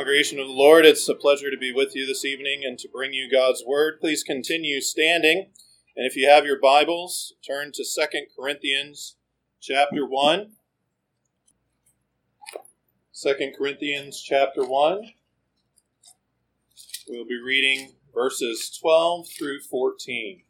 Congregation of the Lord, it's a pleasure to be with you this evening and to bring you God's Word. Please continue standing. And if you have your Bibles, turn to 2 Corinthians chapter 1. 2 Corinthians chapter 1. We'll be reading verses 12 through 14.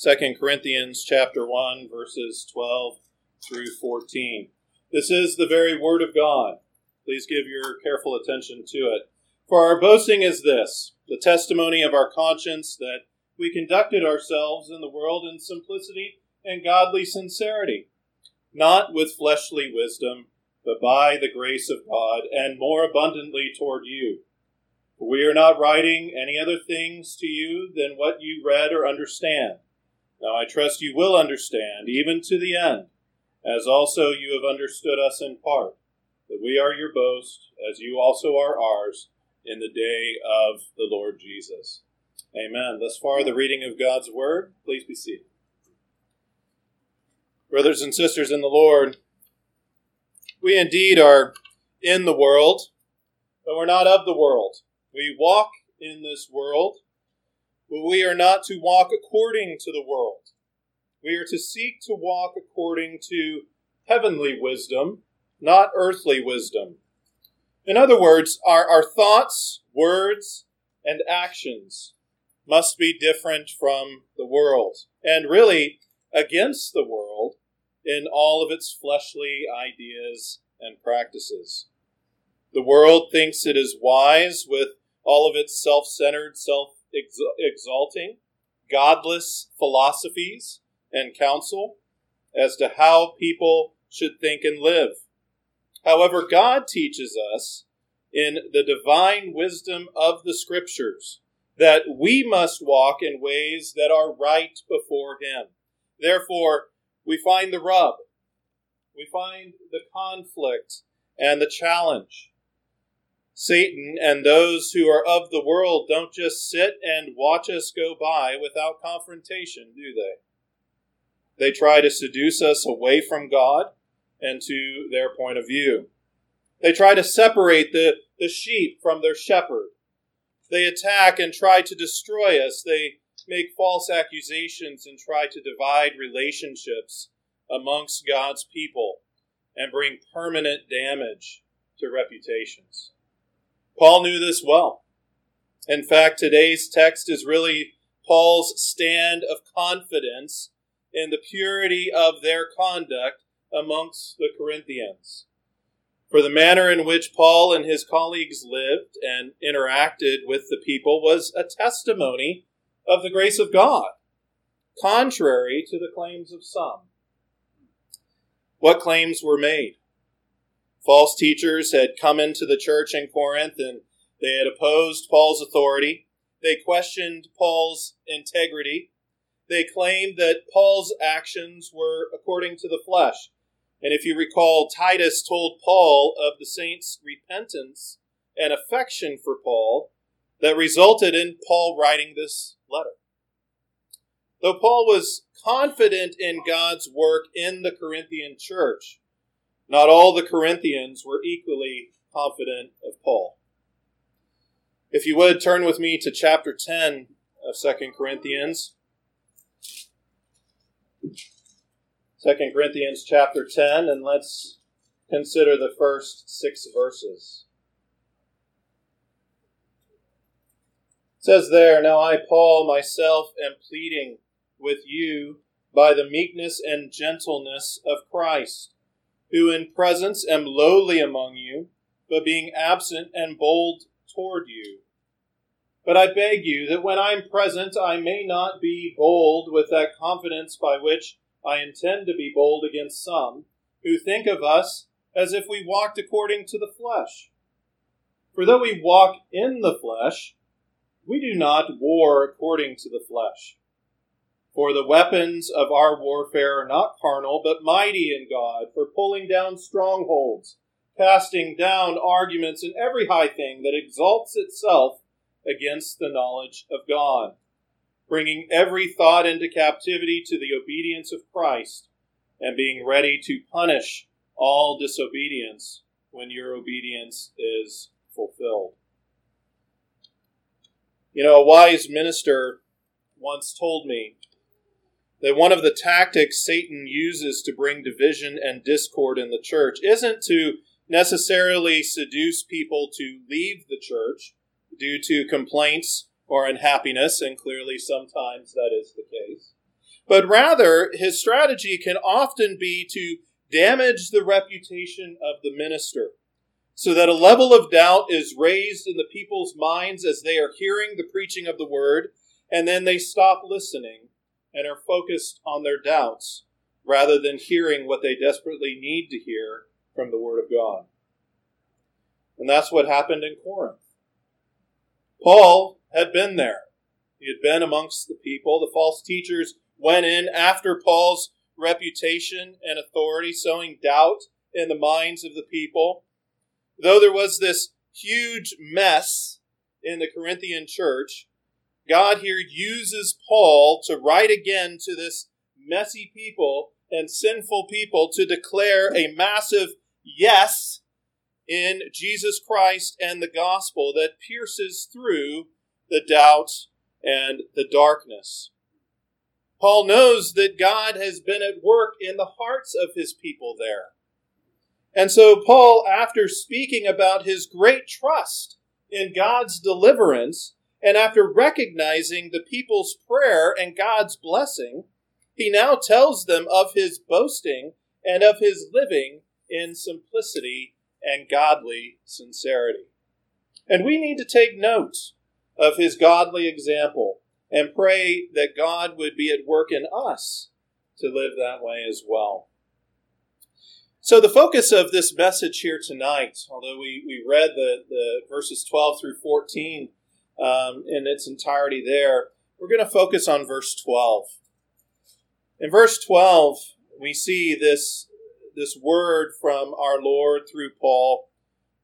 2 Corinthians chapter 1 verses 12 through 14. This is the very word of God. Please give your careful attention to it. For our boasting is this the testimony of our conscience that we conducted ourselves in the world in simplicity and godly sincerity, not with fleshly wisdom, but by the grace of God, and more abundantly toward you. We are not writing any other things to you than what you read or understand. Now I trust you will understand, even to the end, as also you have understood us in part that we are your boast, as you also are ours, in the day of the Lord Jesus. Amen. Thus far, the reading of God's Word. Please be seated. Brothers and sisters in the Lord, we indeed are in the world, but we're not of the world. We walk in this world, but we are not to walk according to the world. We are to seek to walk according to heavenly wisdom not earthly wisdom. In other words, our, our thoughts, words, and actions must be different from the world, and really against the world in all of its fleshly ideas and practices. The world thinks it is wise with all of its self centered, self exalting, godless philosophies and counsel as to how people should think and live. However, God teaches us in the divine wisdom of the Scriptures that we must walk in ways that are right before Him. Therefore, we find the rub, we find the conflict and the challenge. Satan and those who are of the world don't just sit and watch us go by without confrontation, do they? They try to seduce us away from God and to their point of view. They try to separate the, the sheep from their shepherd. They attack and try to destroy us. They make false accusations and try to divide relationships amongst God's people and bring permanent damage to reputations. Paul knew this well. In fact, today's text is really Paul's stand of confidence in the purity of their conduct amongst the Corinthians. For the manner in which Paul and his colleagues lived and interacted with the people was a testimony of the grace of God, contrary to the claims of some. What claims were made? False teachers had come into the church in Corinth and they had opposed Paul's authority. They questioned Paul's integrity. They claimed that Paul's actions were according to the flesh and if you recall, Titus told Paul of the saints' repentance and affection for Paul that resulted in Paul writing this letter. Though Paul was confident in God's work in the Corinthian church, not all the Corinthians were equally confident of Paul. If you would turn with me to chapter 10 of 2 Corinthians. 2 Corinthians chapter 10, and let's consider the first six verses. It says there, Now I, Paul, myself am pleading with you by the meekness and gentleness of Christ, who in presence am lowly among you, but being absent and bold toward you. But I beg you that when I am present I may not be bold with that confidence by which I intend to be bold against some who think of us as if we walked according to the flesh. For though we walk in the flesh, we do not war according to the flesh. For the weapons of our warfare are not carnal, but mighty in God for pulling down strongholds casting down arguments and every high thing that exalts itself against the knowledge of God, bringing every thought into captivity to the obedience of Christ, and being ready to punish all disobedience when your obedience is fulfilled. You know, a wise minister once told me that one of the tactics Satan uses to bring division and discord in the church isn't to necessarily seduce people to leave the church due to complaints or unhappiness, and clearly sometimes that is the case. But rather, his strategy can often be to damage the reputation of the minister so that a level of doubt is raised in the people's minds as they are hearing the preaching of the word, and then they stop listening and are focused on their doubts rather than hearing what they desperately need to hear from the Word of God. And that's what happened in Corinth. Paul had been there. He had been amongst the people. The false teachers went in after Paul's reputation and authority, sowing doubt in the minds of the people. Though there was this huge mess in the Corinthian church, God here uses Paul to write again to this messy people and sinful people to declare a massive yes in Jesus Christ and the gospel that pierces through the doubt and the darkness. Paul knows that God has been at work in the hearts of his people there. And so, Paul, after speaking about his great trust in God's deliverance, and after recognizing the people's prayer and God's blessing, he now tells them of his boasting and of his living in simplicity and godly sincerity. And we need to take note of his godly example and pray that God would be at work in us to live that way as well. So, the focus of this message here tonight, although we, we read the, the verses 12 through 14, um, in its entirety there. We're going to focus on verse 12. In verse 12, we see this, this word from our Lord through Paul,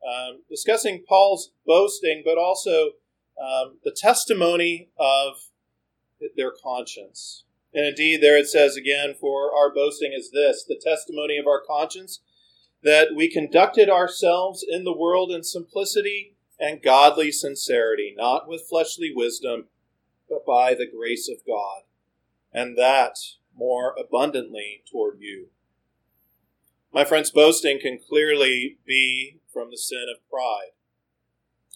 um, discussing Paul's boasting, but also um, the testimony of their conscience. And indeed, there it says again, for our boasting is this the testimony of our conscience, that we conducted ourselves in the world in simplicity and godly sincerity, not with fleshly wisdom, but by the grace of God, and that more abundantly toward you. My friends, boasting can clearly be from the sin of pride.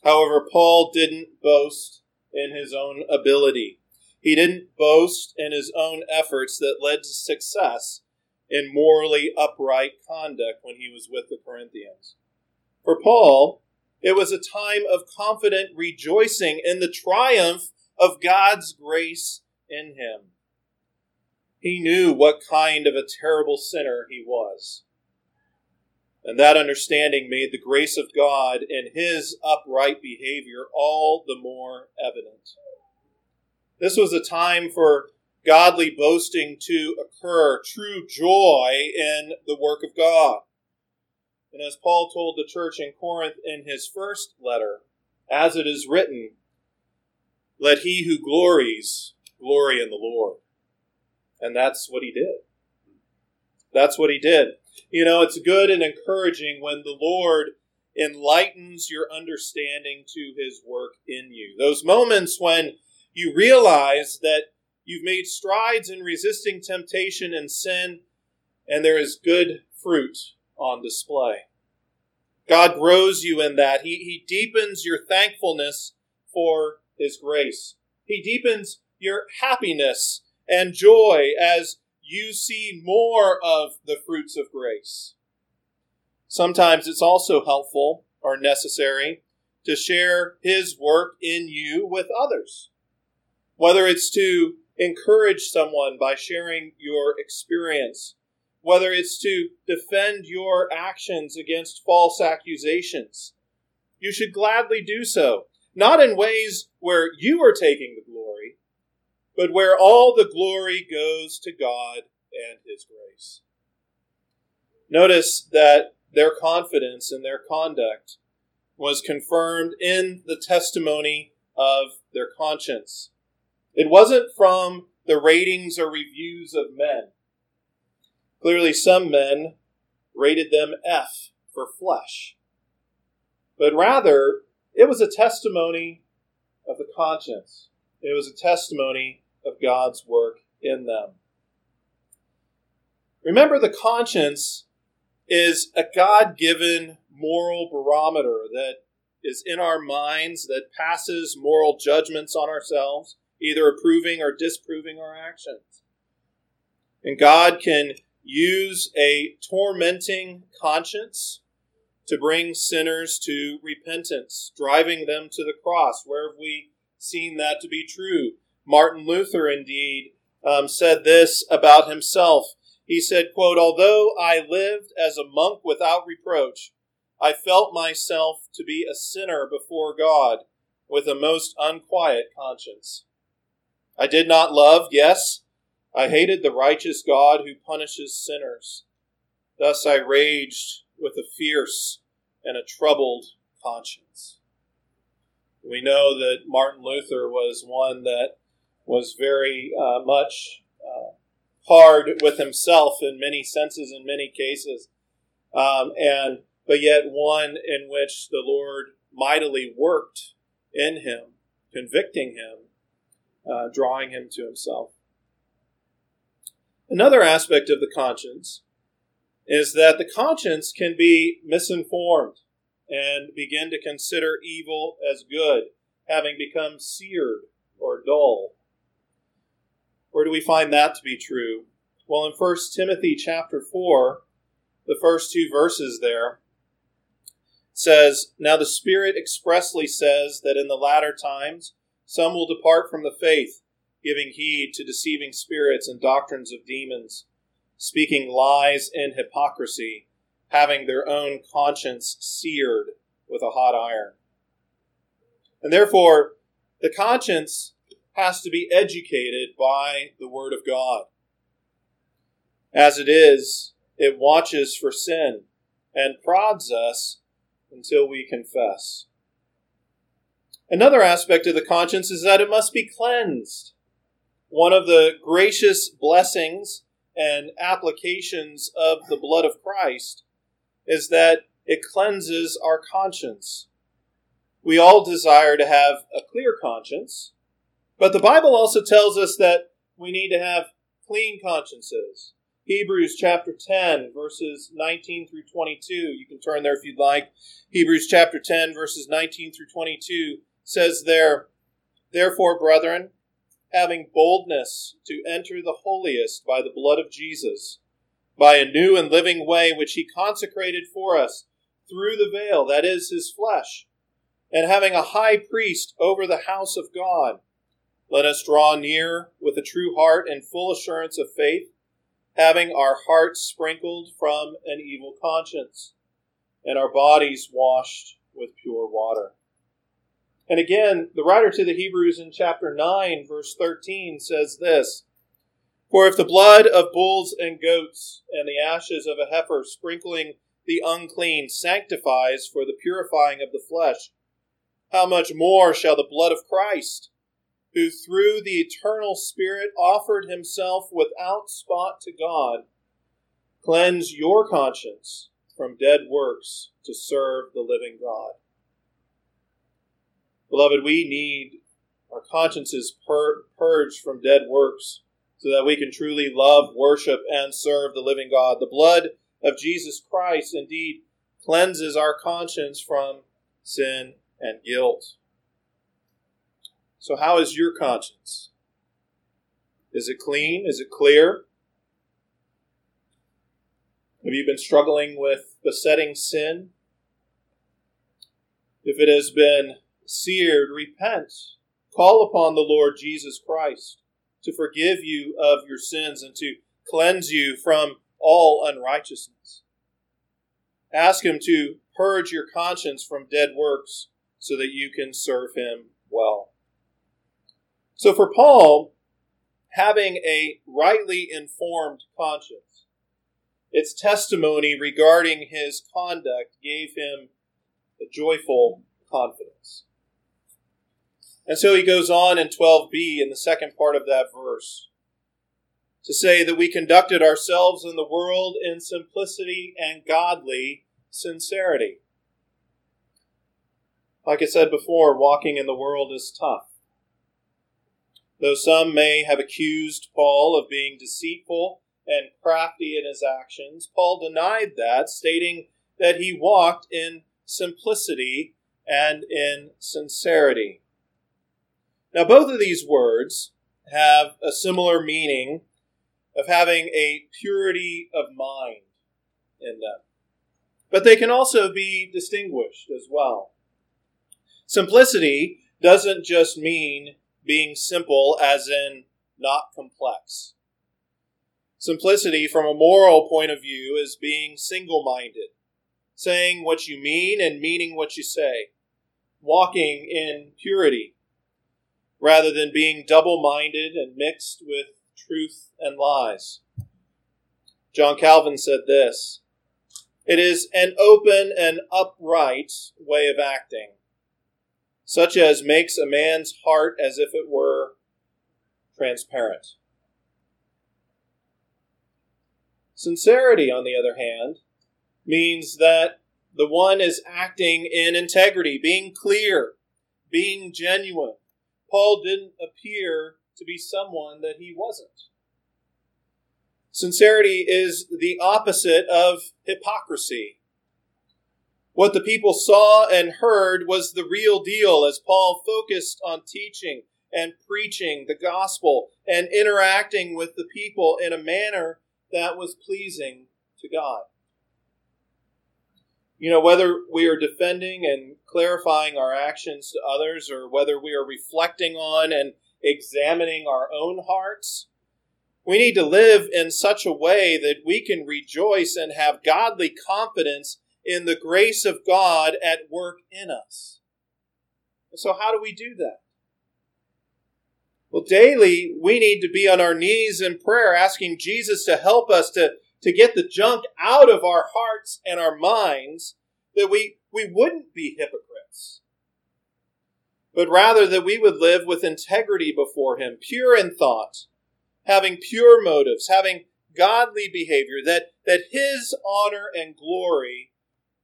However, Paul didn't boast in his own ability. He didn't boast in his own efforts that led to success in morally upright conduct when he was with the Corinthians. For Paul, it was a time of confident rejoicing in the triumph of God's grace in him. He knew what kind of a terrible sinner he was. And that understanding made the grace of God in his upright behavior all the more evident. This was a time for godly boasting to occur, true joy in the work of God. And as Paul told the church in Corinth in his first letter, as it is written, let he who glories glory in the Lord. And that's what he did. That's what he did. You know, it's good and encouraging when the Lord enlightens your understanding to his work in you. Those moments when you realize that you've made strides in resisting temptation and sin, and there is good fruit on display. God grows you in that. He, he deepens your thankfulness for His grace. He deepens your happiness and joy as you see more of the fruits of grace. Sometimes it's also helpful or necessary to share His work in you with others. Whether it's to encourage someone by sharing your experience whether it's to defend your actions against false accusations. You should gladly do so, not in ways where you are taking the glory, but where all the glory goes to God and His grace. Notice that their confidence in their conduct was confirmed in the testimony of their conscience. It wasn't from the ratings or reviews of men. Clearly, some men rated them F for flesh. But rather, it was a testimony of the conscience. It was a testimony of God's work in them. Remember, the conscience is a God given moral barometer that is in our minds that passes moral judgments on ourselves, either approving or disproving our actions. And God can use a tormenting conscience to bring sinners to repentance, driving them to the cross. Where have we seen that to be true? Martin Luther, indeed, um, said this about himself. He said, quote, Although I lived as a monk without reproach, I felt myself to be a sinner before God with a most unquiet conscience. I did not love, yes, I hated the righteous God who punishes sinners. Thus I raged with a fierce and a troubled conscience. We know that Martin Luther was one that was very uh, much uh, hard with himself in many senses, in many cases, um, and but yet one in which the Lord mightily worked in him, convicting him, uh, drawing him to Himself. Another aspect of the conscience is that the conscience can be misinformed and begin to consider evil as good, having become seared or dull. Where do we find that to be true? Well, in 1 Timothy chapter 4, the first two verses there says, Now the Spirit expressly says that in the latter times some will depart from the faith giving heed to deceiving spirits and doctrines of demons, speaking lies and hypocrisy, having their own conscience seared with a hot iron. And therefore, the conscience has to be educated by the Word of God. As it is, it watches for sin and prods us until we confess. Another aspect of the conscience is that it must be cleansed one of the gracious blessings and applications of the blood of Christ is that it cleanses our conscience. We all desire to have a clear conscience, but the Bible also tells us that we need to have clean consciences. Hebrews chapter 10, verses 19 through 22. You can turn there if you'd like. Hebrews chapter 10, verses 19 through 22 says there, Therefore, brethren, having boldness to enter the holiest by the blood of Jesus, by a new and living way which he consecrated for us through the veil, that is, his flesh, and having a high priest over the house of God. Let us draw near with a true heart and full assurance of faith, having our hearts sprinkled from an evil conscience, and our bodies washed with pure water. And again, the writer to the Hebrews in chapter 9, verse 13 says this For if the blood of bulls and goats and the ashes of a heifer sprinkling the unclean sanctifies for the purifying of the flesh, how much more shall the blood of Christ, who through the eternal Spirit offered himself without spot to God, cleanse your conscience from dead works to serve the living God? Beloved, we need our consciences pur- purged from dead works so that we can truly love, worship, and serve the living God. The blood of Jesus Christ indeed cleanses our conscience from sin and guilt. So, how is your conscience? Is it clean? Is it clear? Have you been struggling with besetting sin? If it has been seared, repent. Call upon the Lord Jesus Christ to forgive you of your sins and to cleanse you from all unrighteousness. Ask Him to purge your conscience from dead works so that you can serve Him well. So, for Paul, having a rightly informed conscience its testimony regarding his conduct gave him a joyful confidence. And so he goes on in 12b, in the second part of that verse, to say that we conducted ourselves in the world in simplicity and godly sincerity. Like I said before, walking in the world is tough. Though some may have accused Paul of being deceitful and crafty in his actions, Paul denied that, stating that he walked in simplicity and in sincerity. Now, both of these words have a similar meaning of having a purity of mind in them. But they can also be distinguished as well. Simplicity doesn't just mean being simple, as in not complex. Simplicity, from a moral point of view, is being single minded, saying what you mean and meaning what you say, walking in purity, rather than being double minded and mixed with truth and lies. John Calvin said this It is an open and upright way of acting, such as makes a man's heart as if it were transparent. Sincerity, on the other hand, means that the one is acting in integrity, being clear, being genuine. Paul didn't appear to be someone that he wasn't. Sincerity is the opposite of hypocrisy. What the people saw and heard was the real deal as Paul focused on teaching and preaching the gospel and interacting with the people in a manner that was pleasing to God. You know, whether we are defending and clarifying our actions to others or whether we are reflecting on and examining our own hearts, we need to live in such a way that we can rejoice and have godly confidence in the grace of God at work in us. so, how do we do that? Well, daily, we need to be on our knees in prayer, asking Jesus to help us to, to get the junk out of our hearts and our minds, that we, we wouldn't be hypocrites, but rather that we would live with integrity before Him, pure in thought, having pure motives, having godly behavior, that, that His honor and glory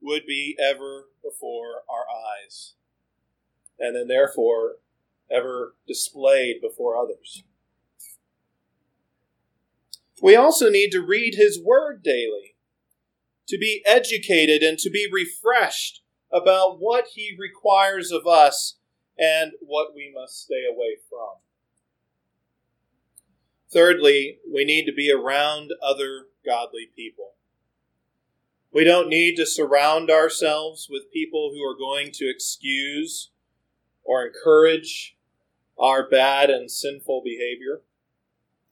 would be ever before our eyes. And then, therefore, ever displayed before others. We also need to read His Word daily, to be educated and to be refreshed about what He requires of us and what we must stay away from. Thirdly, we need to be around other godly people. We don't need to surround ourselves with people who are going to excuse or encourage our bad and sinful behavior.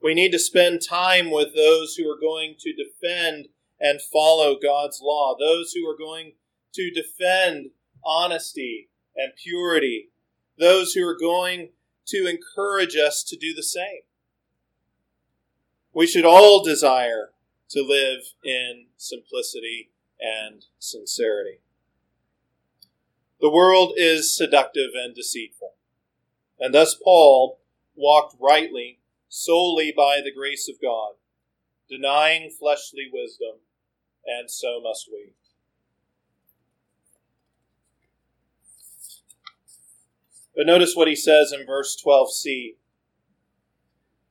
We need to spend time with those who are going to defend and follow God's law, those who are going to defend honesty and purity, those who are going to encourage us to do the same. We should all desire to live in simplicity and sincerity. The world is seductive and deceitful. And thus Paul walked rightly solely by the grace of God, denying fleshly wisdom, and so must we. But notice what he says in verse 12c.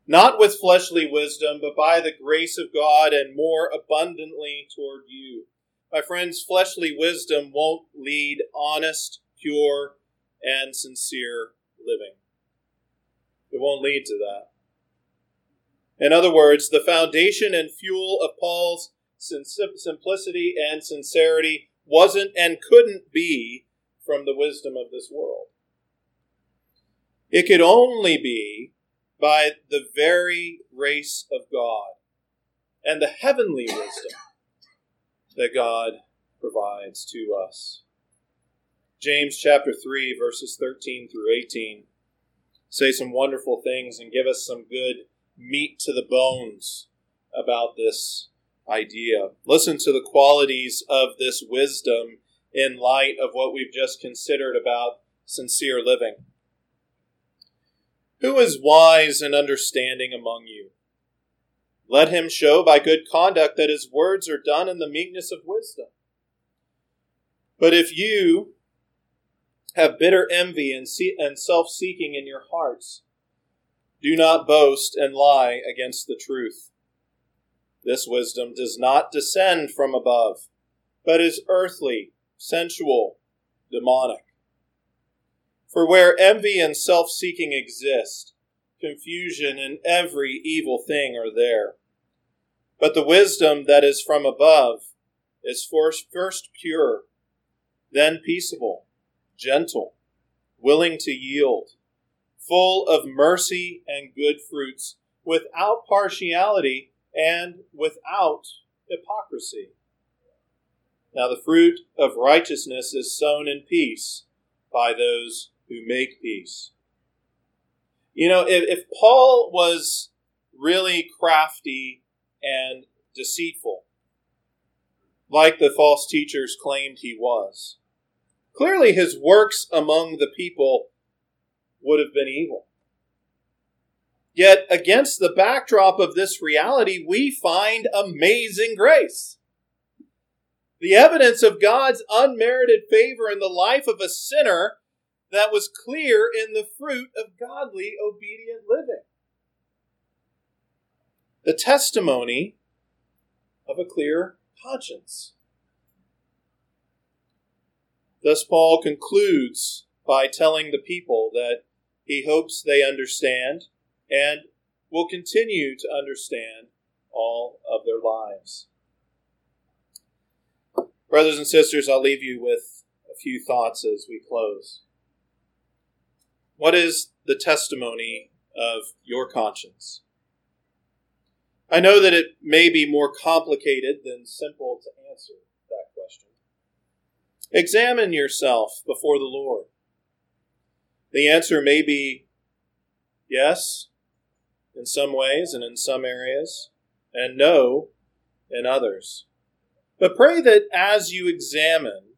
Not with fleshly wisdom, but by the grace of God and more abundantly toward you. My friends, fleshly wisdom won't lead honest, pure, and sincere living. It won't lead to that. In other words, the foundation and fuel of Paul's simplicity and sincerity wasn't and couldn't be from the wisdom of this world. It could only be by the very grace of God and the heavenly wisdom that God provides to us. James chapter 3, verses 13 through 18 say some wonderful things and give us some good meat to the bones about this idea. Listen to the qualities of this wisdom in light of what we've just considered about sincere living. Who is wise and understanding among you? Let him show by good conduct that his words are done in the meekness of wisdom. But if you have bitter envy and, and self seeking in your hearts, do not boast and lie against the truth. This wisdom does not descend from above, but is earthly, sensual, demonic. For where envy and self seeking exist, confusion and every evil thing are there. But the wisdom that is from above is first pure, then peaceable, gentle, willing to yield, full of mercy and good fruits, without partiality and without hypocrisy. Now, the fruit of righteousness is sown in peace by those who make peace. You know, if, if Paul was really crafty and deceitful, like the false teachers claimed he was, clearly his works among the people would have been evil. Yet, against the backdrop of this reality, we find amazing grace. The evidence of God's unmerited favor in the life of a sinner that was clear in the fruit of godly, obedient living. The testimony of a clear conscience. Thus, Paul concludes by telling the people that he hopes they understand and will continue to understand all of their lives. Brothers and sisters, I'll leave you with a few thoughts as we close. What is the testimony of your conscience? I know that it may be more complicated than simple to answer that question. Examine yourself before the Lord. The answer may be yes in some ways and in some areas, and no in others. But pray that as you examine,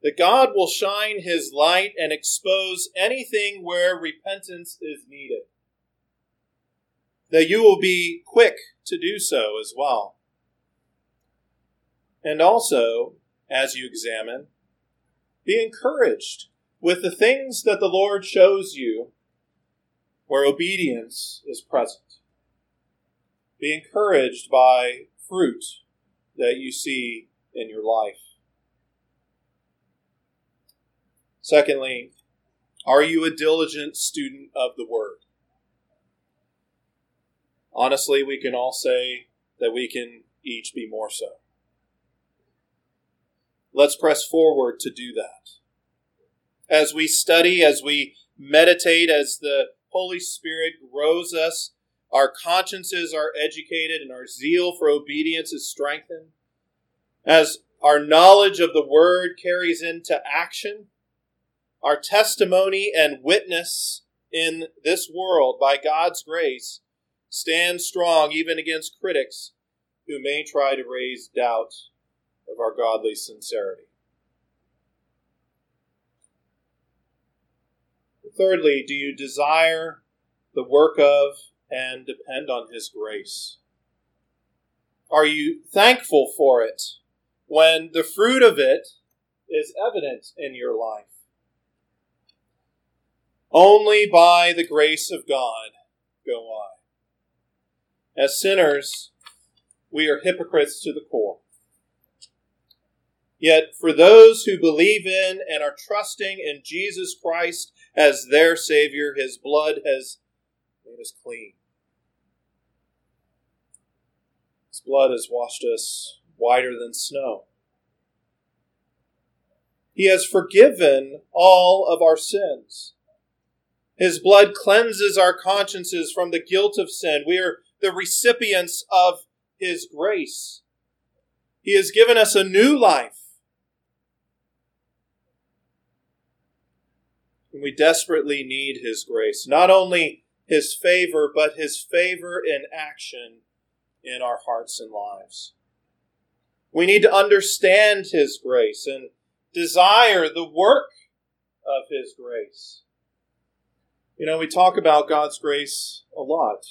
that God will shine his light and expose anything where repentance is needed. That you will be quick to do so as well. And also, as you examine, be encouraged with the things that the Lord shows you where obedience is present. Be encouraged by fruit that you see in your life. Secondly, are you a diligent student of the Word? Honestly, we can all say that we can each be more so. Let's press forward to do that. As we study, as we meditate, as the Holy Spirit grows us, our consciences are educated, and our zeal for obedience is strengthened. As our knowledge of the Word carries into action, our testimony and witness in this world by God's grace stand strong even against critics who may try to raise doubt of our godly sincerity. Thirdly, do you desire the work of and depend on His grace? Are you thankful for it when the fruit of it is evident in your life? Only by the grace of God go I. As sinners, we are hypocrites to the core. Yet, for those who believe in and are trusting in Jesus Christ as their Savior, His blood has made us clean. His blood has washed us whiter than snow. He has forgiven all of our sins. His blood cleanses our consciences from the guilt of sin. We are the recipients of His grace. He has given us a new life. And we desperately need His grace. Not only His favor, but His favor in action in our hearts and lives. We need to understand His grace and desire the work of His grace. You know, we talk about God's grace a lot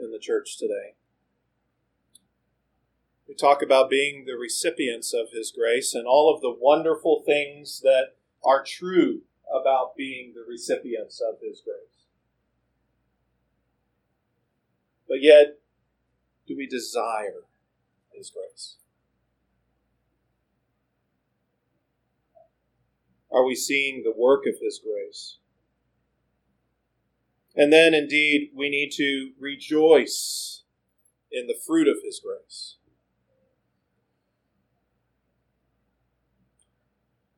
in the church today. We talk about being the recipients of His grace and all of the wonderful things that are true about being the recipients of His grace. But yet, do we desire His grace? Are we seeing the work of His grace? And then, indeed, we need to rejoice in the fruit of His grace.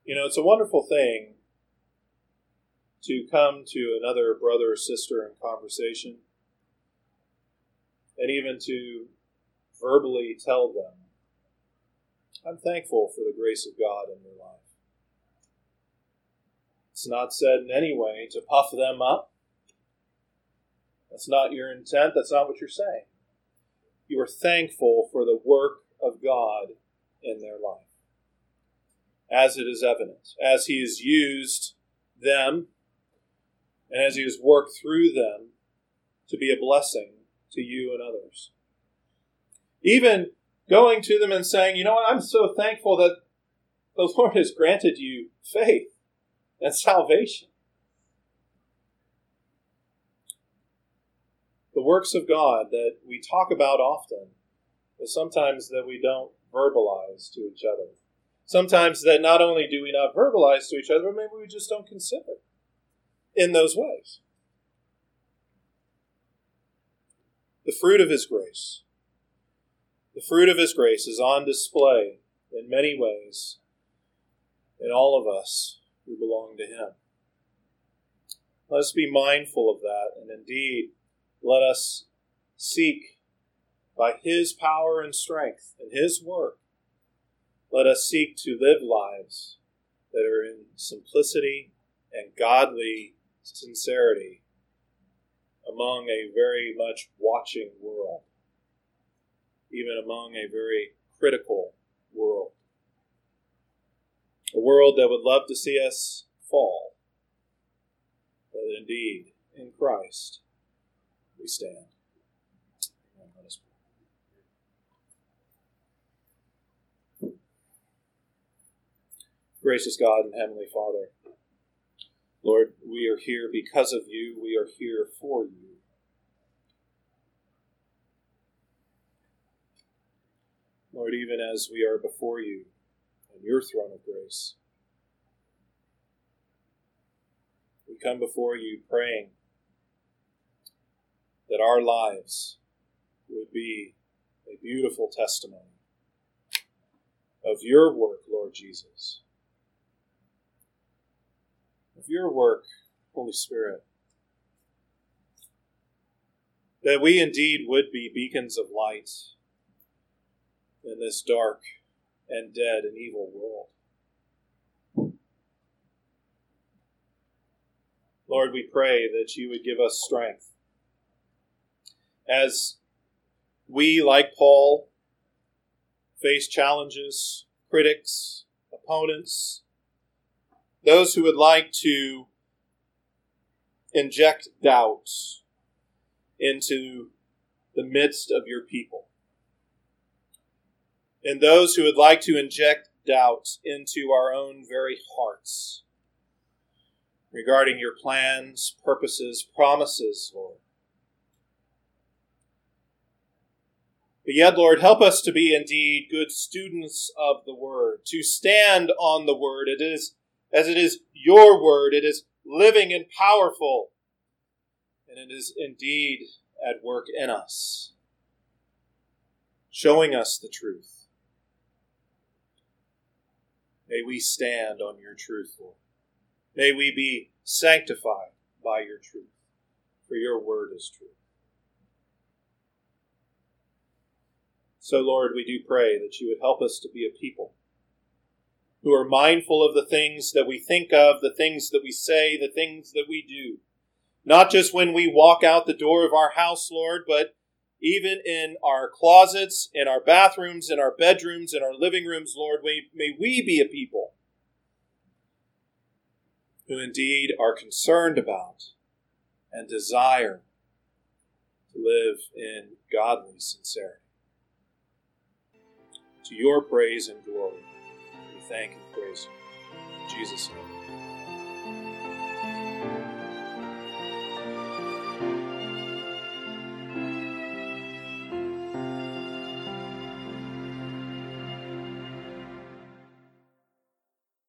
You know, it's a wonderful thing to come to another brother or sister in conversation and even to verbally tell them, I'm thankful for the grace of God in your life. It's not said in any way to puff them up. That's not your intent. That's not what you're saying. You are thankful for the work of God in their life, as it is evident, as He has used them and as He has worked through them to be a blessing to you and others. Even going to them and saying, you know what, I'm so thankful that the Lord has granted you faith and salvation. The works of God that we talk about often, but sometimes that we don't verbalize to each other. Sometimes that not only do we not verbalize to each other, but maybe we just don't consider in those ways. the fruit of His grace. The fruit of His grace is on display in many ways in all of us who belong to Him. Let us be mindful of that, and indeed, let us seek by His power and strength and His work, let us seek to live lives that are in simplicity and godly sincerity among a very much watching world, even among a very critical world. A world that would love to see us fall, but indeed, in Christ, we stand. Gracious God and Heavenly Father, Lord, we are here because of you. We are here for you. Lord, even as we are before you on your throne of grace, we come before you praying that our lives would be a beautiful testimony of your work, Lord Jesus of your work, Holy Spirit. That we indeed would be beacons of light in this dark and dead and evil world. Lord, we pray that you would give us strength. As we, like Paul, face challenges, critics, opponents, those who would like to inject doubts into the midst of your people. And those who would like to inject doubt into our own very hearts regarding your plans, purposes, promises, Lord. But yet, Lord, help us to be indeed good students of the Word, to stand on the Word. It is as it is your word. It is living and powerful, and it is indeed at work in us, showing us the truth. May we stand on your truth, Lord. May we be sanctified by your truth, for your word is truth. So, Lord, we do pray that you would help us to be a people who are mindful of the things that we think of, the things that we say, the things that we do. Not just when we walk out the door of our house, Lord, but even in our closets, in our bathrooms, in our bedrooms, in our living rooms, Lord, may, may we be a people who indeed are concerned about and desire to live in godly sincerity to your praise and glory. We thank and praise you. In Jesus' name.